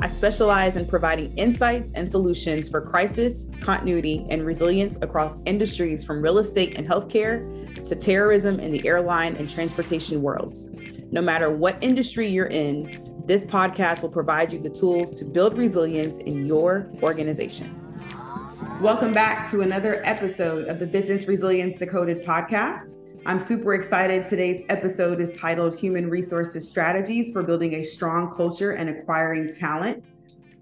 I specialize in providing insights and solutions for crisis, continuity, and resilience across industries from real estate and healthcare to terrorism in the airline and transportation worlds. No matter what industry you're in, this podcast will provide you the tools to build resilience in your organization. Welcome back to another episode of the Business Resilience Decoded podcast. I'm super excited. Today's episode is titled Human Resources Strategies for Building a Strong Culture and Acquiring Talent.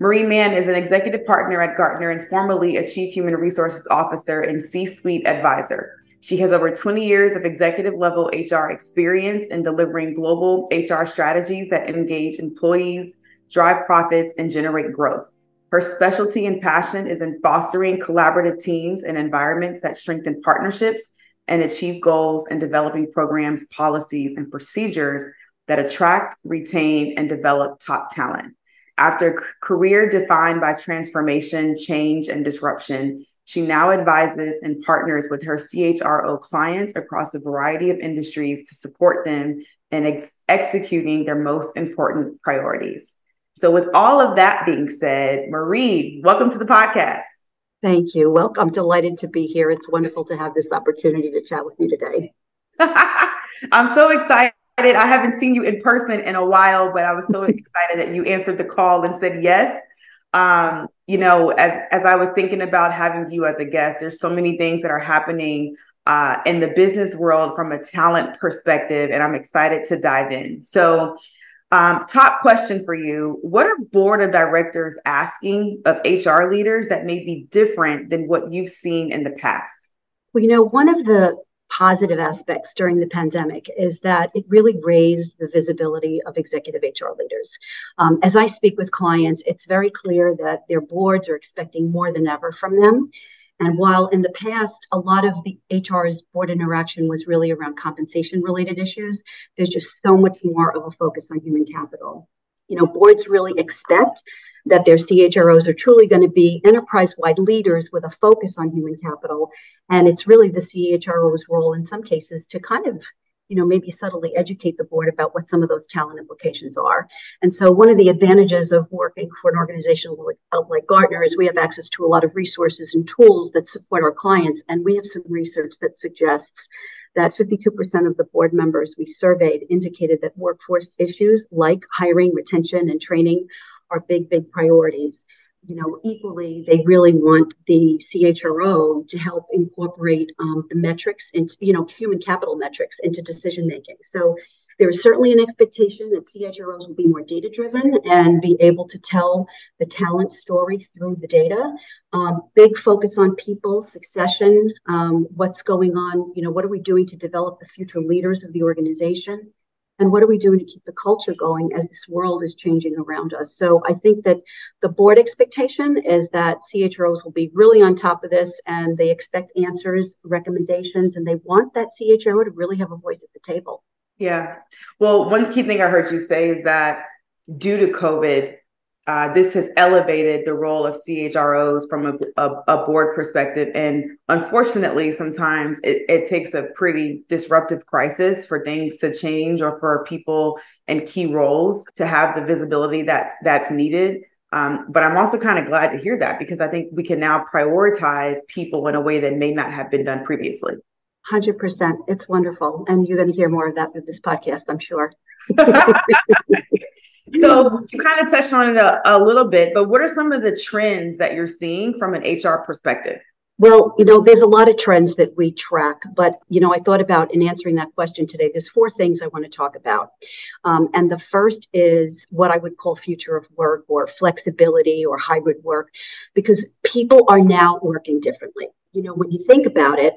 Marie Mann is an executive partner at Gartner and formerly a chief human resources officer and C suite advisor. She has over 20 years of executive level HR experience in delivering global HR strategies that engage employees, drive profits, and generate growth. Her specialty and passion is in fostering collaborative teams and environments that strengthen partnerships and achieve goals and developing programs, policies, and procedures that attract, retain, and develop top talent. After a career defined by transformation, change, and disruption, she now advises and partners with her CHRO clients across a variety of industries to support them in ex- executing their most important priorities. So, with all of that being said, Marie, welcome to the podcast. Thank you. Welcome. Delighted to be here. It's wonderful to have this opportunity to chat with you today. I'm so excited. I haven't seen you in person in a while, but I was so excited that you answered the call and said yes. Um, you know, as as I was thinking about having you as a guest, there's so many things that are happening uh, in the business world from a talent perspective, and I'm excited to dive in. So, um, top question for you What are board of directors asking of HR leaders that may be different than what you've seen in the past? Well, you know, one of the positive aspects during the pandemic is that it really raised the visibility of executive HR leaders. Um, as I speak with clients, it's very clear that their boards are expecting more than ever from them. And while in the past, a lot of the HR's board interaction was really around compensation related issues, there's just so much more of a focus on human capital. You know, boards really expect that their CHROs are truly going to be enterprise wide leaders with a focus on human capital. And it's really the CHRO's role in some cases to kind of you know, maybe subtly educate the board about what some of those talent implications are. And so one of the advantages of working for an organization like, uh, Gartner is we have access to a lot of resources and tools that support our clients. And we have some research that suggests that 52% of the board members we surveyed indicated that workforce issues like hiring, retention, and training are big, big priorities you know, equally, they really want the CHRO to help incorporate um, the metrics and, you know, human capital metrics into decision making. So there is certainly an expectation that CHROs will be more data driven and be able to tell the talent story through the data. Um, big focus on people, succession, um, what's going on, you know, what are we doing to develop the future leaders of the organization? And what are we doing to keep the culture going as this world is changing around us? So i think that the board expectation is that chros will be really on top of this and they expect answers recommendations and they want that chro to really have a voice at the table. Yeah. Well one key thing i heard you say is that due to covid uh, this has elevated the role of CHROs from a, a, a board perspective. And unfortunately, sometimes it, it, takes a pretty disruptive crisis for things to change or for people in key roles to have the visibility that's, that's needed. Um, but I'm also kind of glad to hear that because I think we can now prioritize people in a way that may not have been done previously. 100%. It's wonderful. And you're going to hear more of that with this podcast, I'm sure. so you kind of touched on it a, a little bit, but what are some of the trends that you're seeing from an HR perspective? Well, you know, there's a lot of trends that we track, but, you know, I thought about in answering that question today, there's four things I want to talk about. Um, and the first is what I would call future of work or flexibility or hybrid work, because people are now working differently. You know, when you think about it,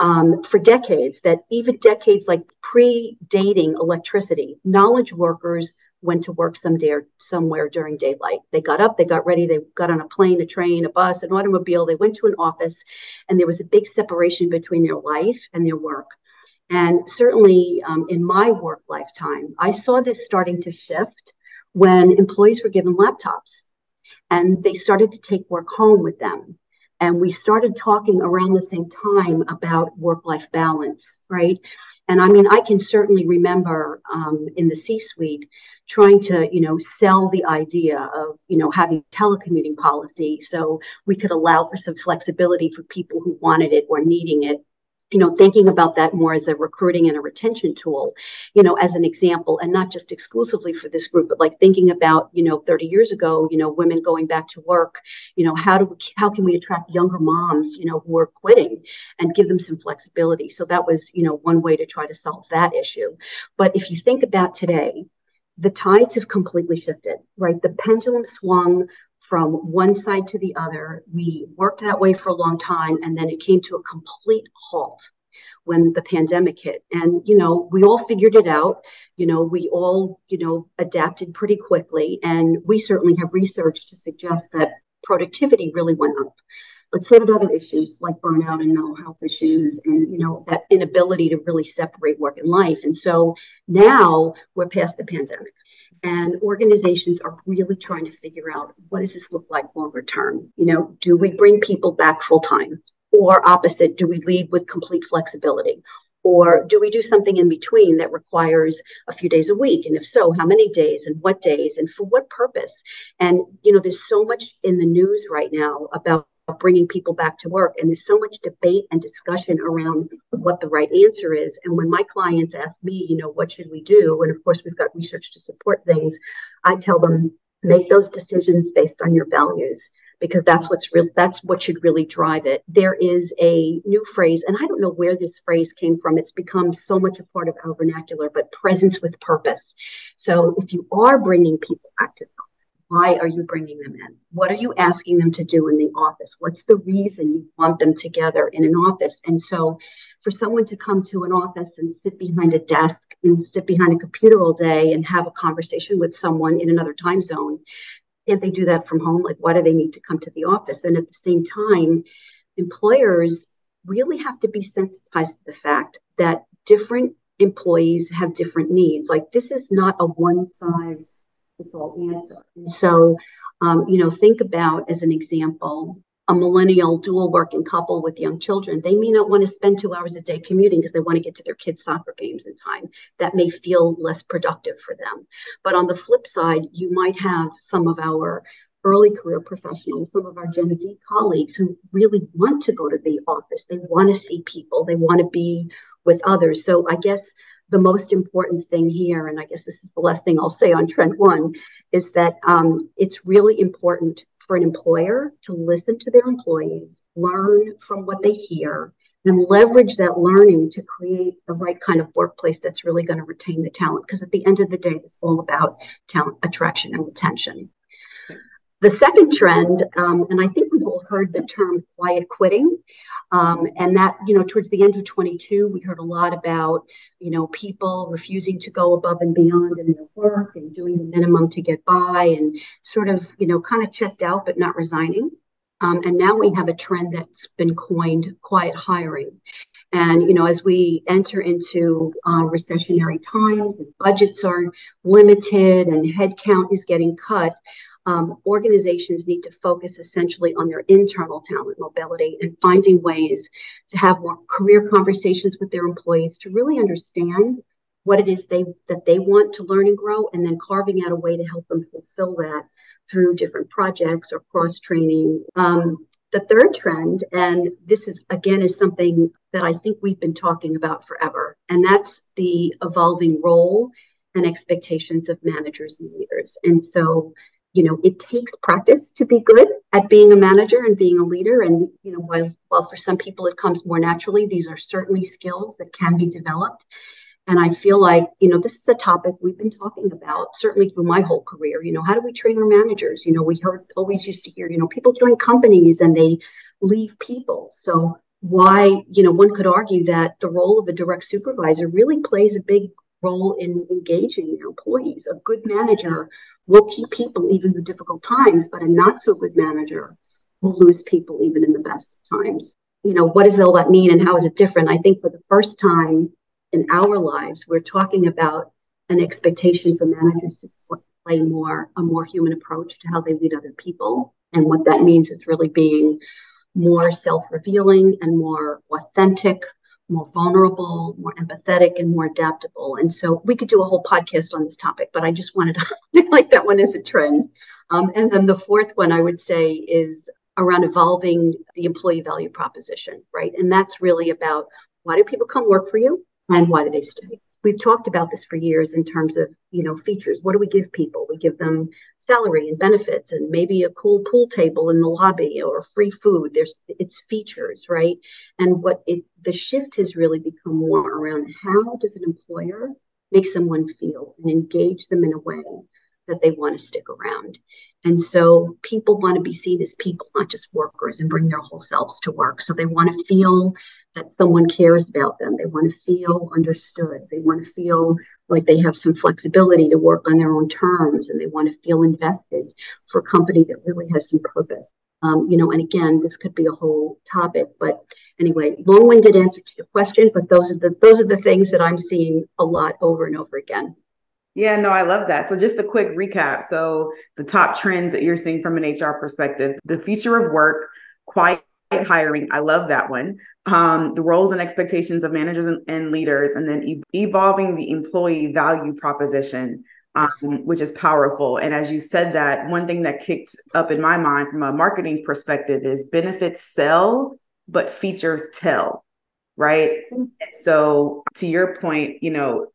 um, for decades, that even decades like predating electricity, knowledge workers went to work someday or somewhere during daylight. They got up, they got ready, they got on a plane, a train, a bus, an automobile, they went to an office, and there was a big separation between their life and their work. And certainly um, in my work lifetime, I saw this starting to shift when employees were given laptops and they started to take work home with them. And we started talking around the same time about work life balance, right? And I mean, I can certainly remember um, in the C suite trying to, you know, sell the idea of, you know, having telecommuting policy so we could allow for some flexibility for people who wanted it or needing it you know thinking about that more as a recruiting and a retention tool you know as an example and not just exclusively for this group but like thinking about you know 30 years ago you know women going back to work you know how do we how can we attract younger moms you know who are quitting and give them some flexibility? So that was you know one way to try to solve that issue. But if you think about today the tides have completely shifted right? The pendulum swung from one side to the other. We worked that way for a long time, and then it came to a complete halt when the pandemic hit. And, you know, we all figured it out. You know, we all, you know, adapted pretty quickly. And we certainly have research to suggest that productivity really went up. But so did other issues like burnout and mental health issues and, you know, that inability to really separate work and life. And so now we're past the pandemic and organizations are really trying to figure out what does this look like longer term? You know do we bring people back full time or opposite do we lead with complete flexibility? Or do we do something in between that requires a few days a week? And if so how many days and what days and for what purpose? And you know there's so much in the news right now about bringing people back to work. And there's so much debate and discussion around what the right answer is. And when my clients ask me, you know, what should we do? And of course, we've got research to support things. I tell them, make those decisions based on your values because that's what's real that's what should really drive it there is a new phrase and i don't know where this phrase came from it's become so much a part of our vernacular but presence with purpose so if you are bringing people back to why are you bringing them in? What are you asking them to do in the office? What's the reason you want them together in an office? And so, for someone to come to an office and sit behind a desk and sit behind a computer all day and have a conversation with someone in another time zone, can't they do that from home? Like, why do they need to come to the office? And at the same time, employers really have to be sensitized to the fact that different employees have different needs. Like, this is not a one size default answer. And so, um, you know, think about as an example, a millennial dual working couple with young children, they may not want to spend two hours a day commuting because they want to get to their kids' soccer games in time. That may feel less productive for them. But on the flip side, you might have some of our early career professionals, some of our Gen Z colleagues who really want to go to the office. They want to see people, they want to be with others. So I guess the most important thing here, and I guess this is the last thing I'll say on trend one, is that um, it's really important for an employer to listen to their employees, learn from what they hear, and leverage that learning to create the right kind of workplace that's really going to retain the talent. Because at the end of the day, it's all about talent attraction and retention. The second trend, um, and I think we've all heard the term quiet quitting, um, and that, you know, towards the end of 22, we heard a lot about, you know, people refusing to go above and beyond in their work and doing the minimum to get by and sort of, you know, kind of checked out but not resigning. Um, and now we have a trend that's been coined quiet hiring. And you know, as we enter into uh, recessionary times, and budgets are limited, and headcount is getting cut, um, organizations need to focus essentially on their internal talent mobility and finding ways to have more career conversations with their employees to really understand what it is they that they want to learn and grow and then carving out a way to help them fulfill that through different projects or cross training um, the third trend and this is again is something that i think we've been talking about forever and that's the evolving role and expectations of managers and leaders. And so you know it takes practice to be good at being a manager and being a leader. And you know while while for some people it comes more naturally these are certainly skills that can be developed. And i feel like you know this is a topic we've been talking about certainly through my whole career. You know how do we train our managers? You know we heard always used to hear you know people join companies and they leave people. So why you know one could argue that the role of a direct supervisor really plays a big role in engaging their employees. A good manager will keep people even in difficult times, but a not so good manager will lose people even in the best times. You know, what does all that mean and how is it different? I think for the first time in our lives, we're talking about an expectation for managers to play more a more human approach to how they lead other people. And what that means is really being more self-revealing and more authentic, more vulnerable, more empathetic, and more adaptable. And so we could do a whole podcast on this topic, but I just wanted to like that one as a trend. Um, and then the fourth one I would say is around evolving the employee value proposition, right? And that's really about why do people come work for you and why do they stay? We've talked about this for years in terms of you know features. What do we give people? We give them salary and benefits and maybe a cool pool table in the lobby or free food. There's it's features right? And what it the shift has really become more around how does an employer make someone feel and engage them in a way that they want to stick around and so people want to be seen as people, not just workers, and bring their whole selves to work. So they want to feel that someone cares about them. They want to feel understood. They want to feel like they have some flexibility to work on their own terms, and they want to feel invested for a company that really has some purpose. Um, you know, and again, this could be a whole topic, but anyway, long-winded answer to your question, but those are the those are the things that I'm seeing a lot over and over again. Yeah, no, I love that. So, just a quick recap. So, the top trends that you're seeing from an HR perspective the future of work, quiet hiring. I love that one. Um, the roles and expectations of managers and, and leaders, and then e- evolving the employee value proposition. Um, which is powerful. And as you said that, one thing that kicked up in my mind from a marketing perspective is benefits sell, but features tell, right? Mm-hmm. so to your point, you know,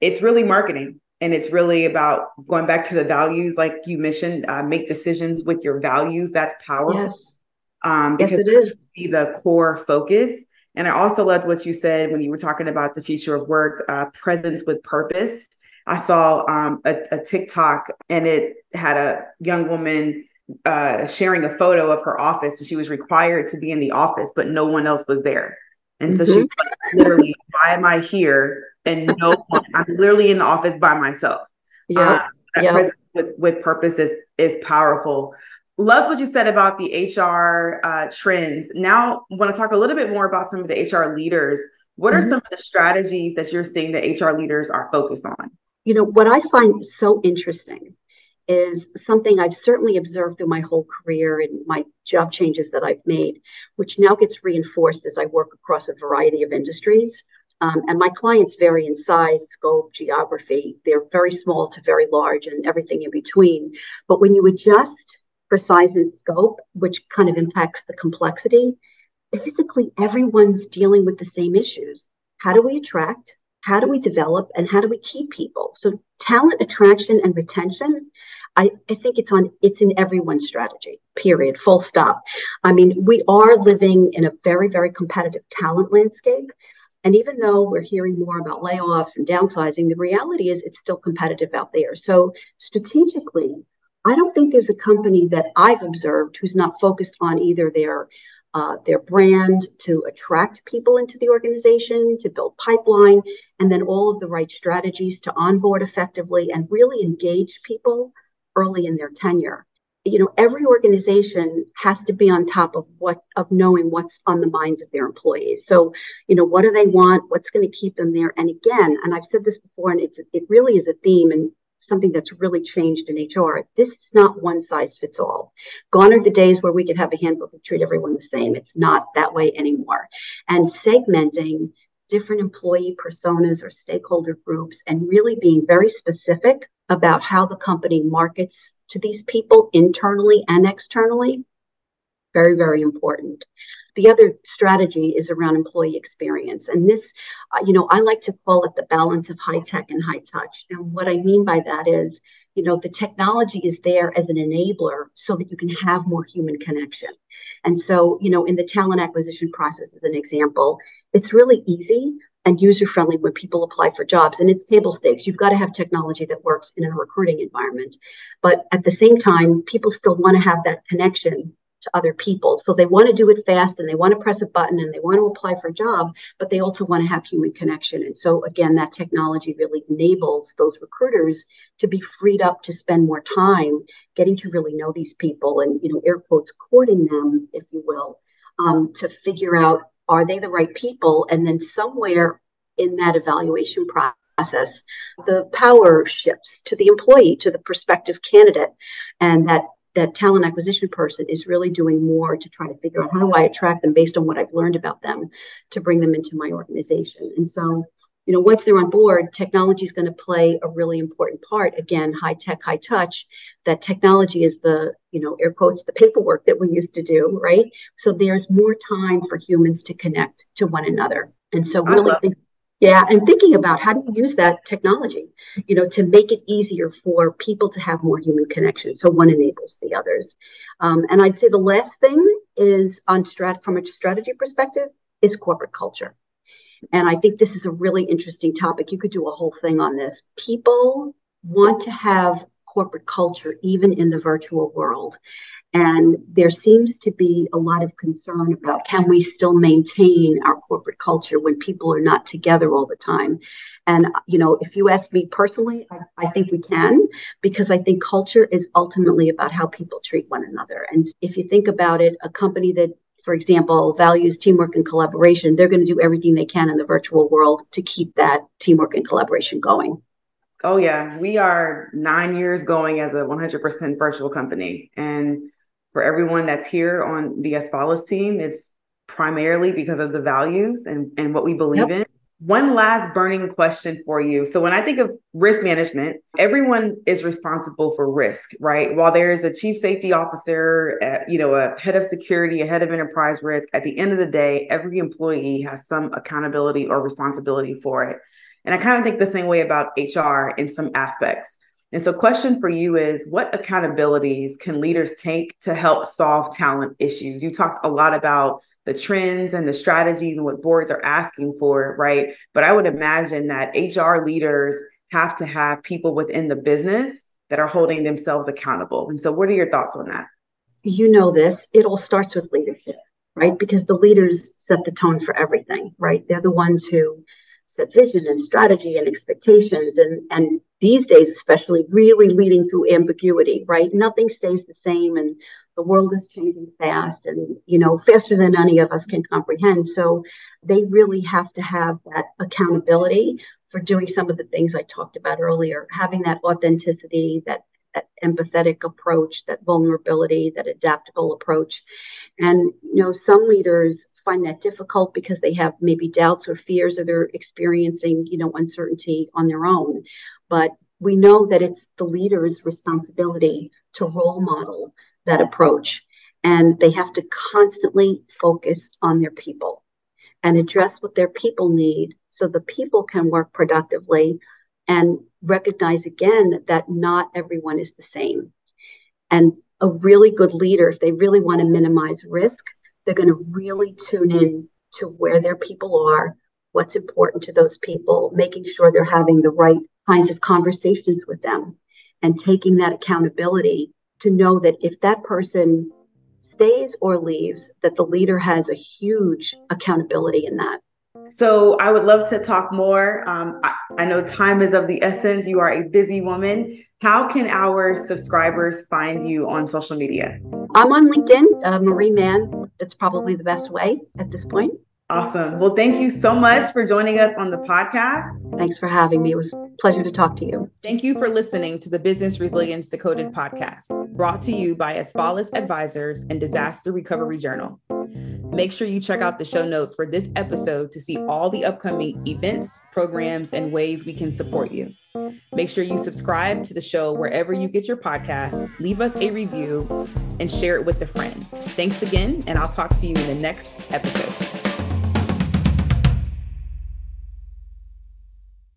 it's really marketing and it's really about going back to the values like you mentioned uh, make decisions with your values. That's powerful. Yes. Um because yes, it is. be the core focus. And i also loved what you said when you were talking about the future of work uh, presence with purpose. I saw um, a, a tiktok and it had a young woman uh, sharing a photo of her office and she was required to be in the office but no one else was there. And mm-hmm. so she mm-hmm. literally why am i here and no one. I'm literally in the office by myself. Yeah. Um, with, with purpose is, is powerful. Loved what you said about the HR uh, trends. Now, want to talk a little bit more about some of the HR leaders. What are mm-hmm. some of the strategies that you're seeing that HR leaders are focused on? You know, what I find so interesting is something I've certainly observed through my whole career and my job changes that I've made, which now gets reinforced as I work across a variety of industries. Um, and my clients vary in size, scope, geography. They're very small to very large and everything in between. But when you adjust for size and scope, which kind of impacts the complexity, basically everyone's dealing with the same issues. How do we attract? How do we develop? And how do we keep people? So talent attraction and retention I, I, think it's on it's in everyone's strategy period full stop i mean we are living in a very very competitive talent landscape and even though we're hearing more about layoffs and downsizing, the reality is it's still competitive out there. So strategically, I don't think there's a company that I've observed who's not focused on either their uh, their brand to attract people into the organization, to build pipeline, and then all of the right strategies to onboard effectively and really engage people early in their tenure you know every organization has to be on top of what of knowing what's on the minds of their employees. So you know what do they want? What's going to keep them there? And again and i've said this before and it's it really is a theme and something that's really changed in hr this is not one size fits all. Gone are the days where we could have a handbook and treat everyone the same. It's not that way anymore. And segmenting different employee personas or stakeholder groups and really being very specific about how the company markets to these people internally and externally. Very, very important. The other strategy is around employee experience. And this, uh, you know, I like to call it the balance of high tech and high touch. And what I mean by that is, you know, the technology is there as an enabler so that you can have more human connection. And so, you know, in the talent acquisition process, as an example, it's really easy and user friendly when people apply for jobs. And it's table stakes. You've got to have technology that works in a recruiting environment. But at the same time, people still want to have that connection to other people. So they want to do it fast and they want to press a button and they want to apply for a job, but they also want to have human connection. And so again, that technology really enables those recruiters to be freed up to spend more time getting to really know these people and, you know, air quotes, courting them, if you will, um, to figure out are they the right people? And then somewhere in that evaluation process, the power shifts to the employee, to the prospective candidate, and that that talent acquisition person is really doing more to try to figure out how do I attract them based on what I've learned about them to bring them into my organization. And so, you know, once they're on board, technology is going to play a really important part. Again, high tech, high touch. That technology is the, you know, air quotes, the paperwork that we used to do, right? So there's more time for humans to connect to one another. And so really think yeah, and thinking about how do you use that technology, you know, to make it easier for people to have more human connection. So one enables the others. Um, and I'd say the last thing is on strat from a strategy perspective is corporate culture. And I think this is a really interesting topic. You could do a whole thing on this. People want to have corporate culture even in the virtual world. And there seems to be a lot of concern about can we still maintain our corporate culture when people are not together all the time? And, you know, if you ask me personally, I, I think we can, because I think culture is ultimately about how people treat one another. And if you think about it, a company that for example, values teamwork and collaboration, they're going to do everything they can in the virtual world to keep that teamwork and collaboration going. Oh, yeah. We are nine years going as a 100% virtual company. And for everyone that's here on the Asfalis team, it's primarily because of the values and, and what we believe yep. in. One last burning question for you. So, when I think of risk management, everyone is responsible for risk, right? While there's a chief safety officer, uh, you know, a head of security, a head of enterprise risk, at the end of the day, every employee has some accountability or responsibility for it. And I kind of think the same way about HR in some aspects. And so, question for you is what accountabilities can leaders take to help solve talent issues? You talked a lot about the trends and the strategies and what boards are asking for, right? But I would imagine that HR leaders have to have people within the business that are holding themselves accountable. And so, what are your thoughts on that? You know, this, it all starts with leadership, right? Because the leaders set the tone for everything, right? They're the ones who set vision and strategy and expectations. And and these days especially really leading through ambiguity right? Nothing stays the same and the world is changing fast and you know faster than any of us can comprehend. So they really have to have that accountability for doing some of the things i talked about earlier having that authenticity that that empathetic approach that vulnerability that adaptable approach. And you know some leaders find that difficult because they have maybe doubts or fears or they're experiencing, you know, uncertainty on their own. But we know that it's the leader's responsibility to role model that approach. And they have to constantly focus on their people and address what their people need so the people can work productively and recognize again that not everyone is the same. And a really good leader, if they really want to minimize risk, they're going to really tune in to where their people are, what's important to those people, making sure they're having the right kinds of conversations with them, and taking that accountability to know that if that person stays or leaves, that the leader has a huge accountability in that. So I would love to talk more. Um, I, I, know time is of the essence. You are a busy woman. How can our subscribers find you on social media? I'm on LinkedIn, uh, Marie Mann. That's probably the best way at this point. Awesome. Well, thank you so much for joining us on the podcast. Thanks for having me. It was a pleasure to talk to you. Thank you for listening to the Business Resilience Decoded podcast, brought to you by Asfalis Advisors and Disaster Recovery Journal. Make sure you check out the show notes for this episode to see all the upcoming events, programs, and ways we can support you. Make sure you subscribe to the show wherever you get your podcasts, leave us a review, and share it with a friend. Thanks again, and I'll talk to you in the next episode.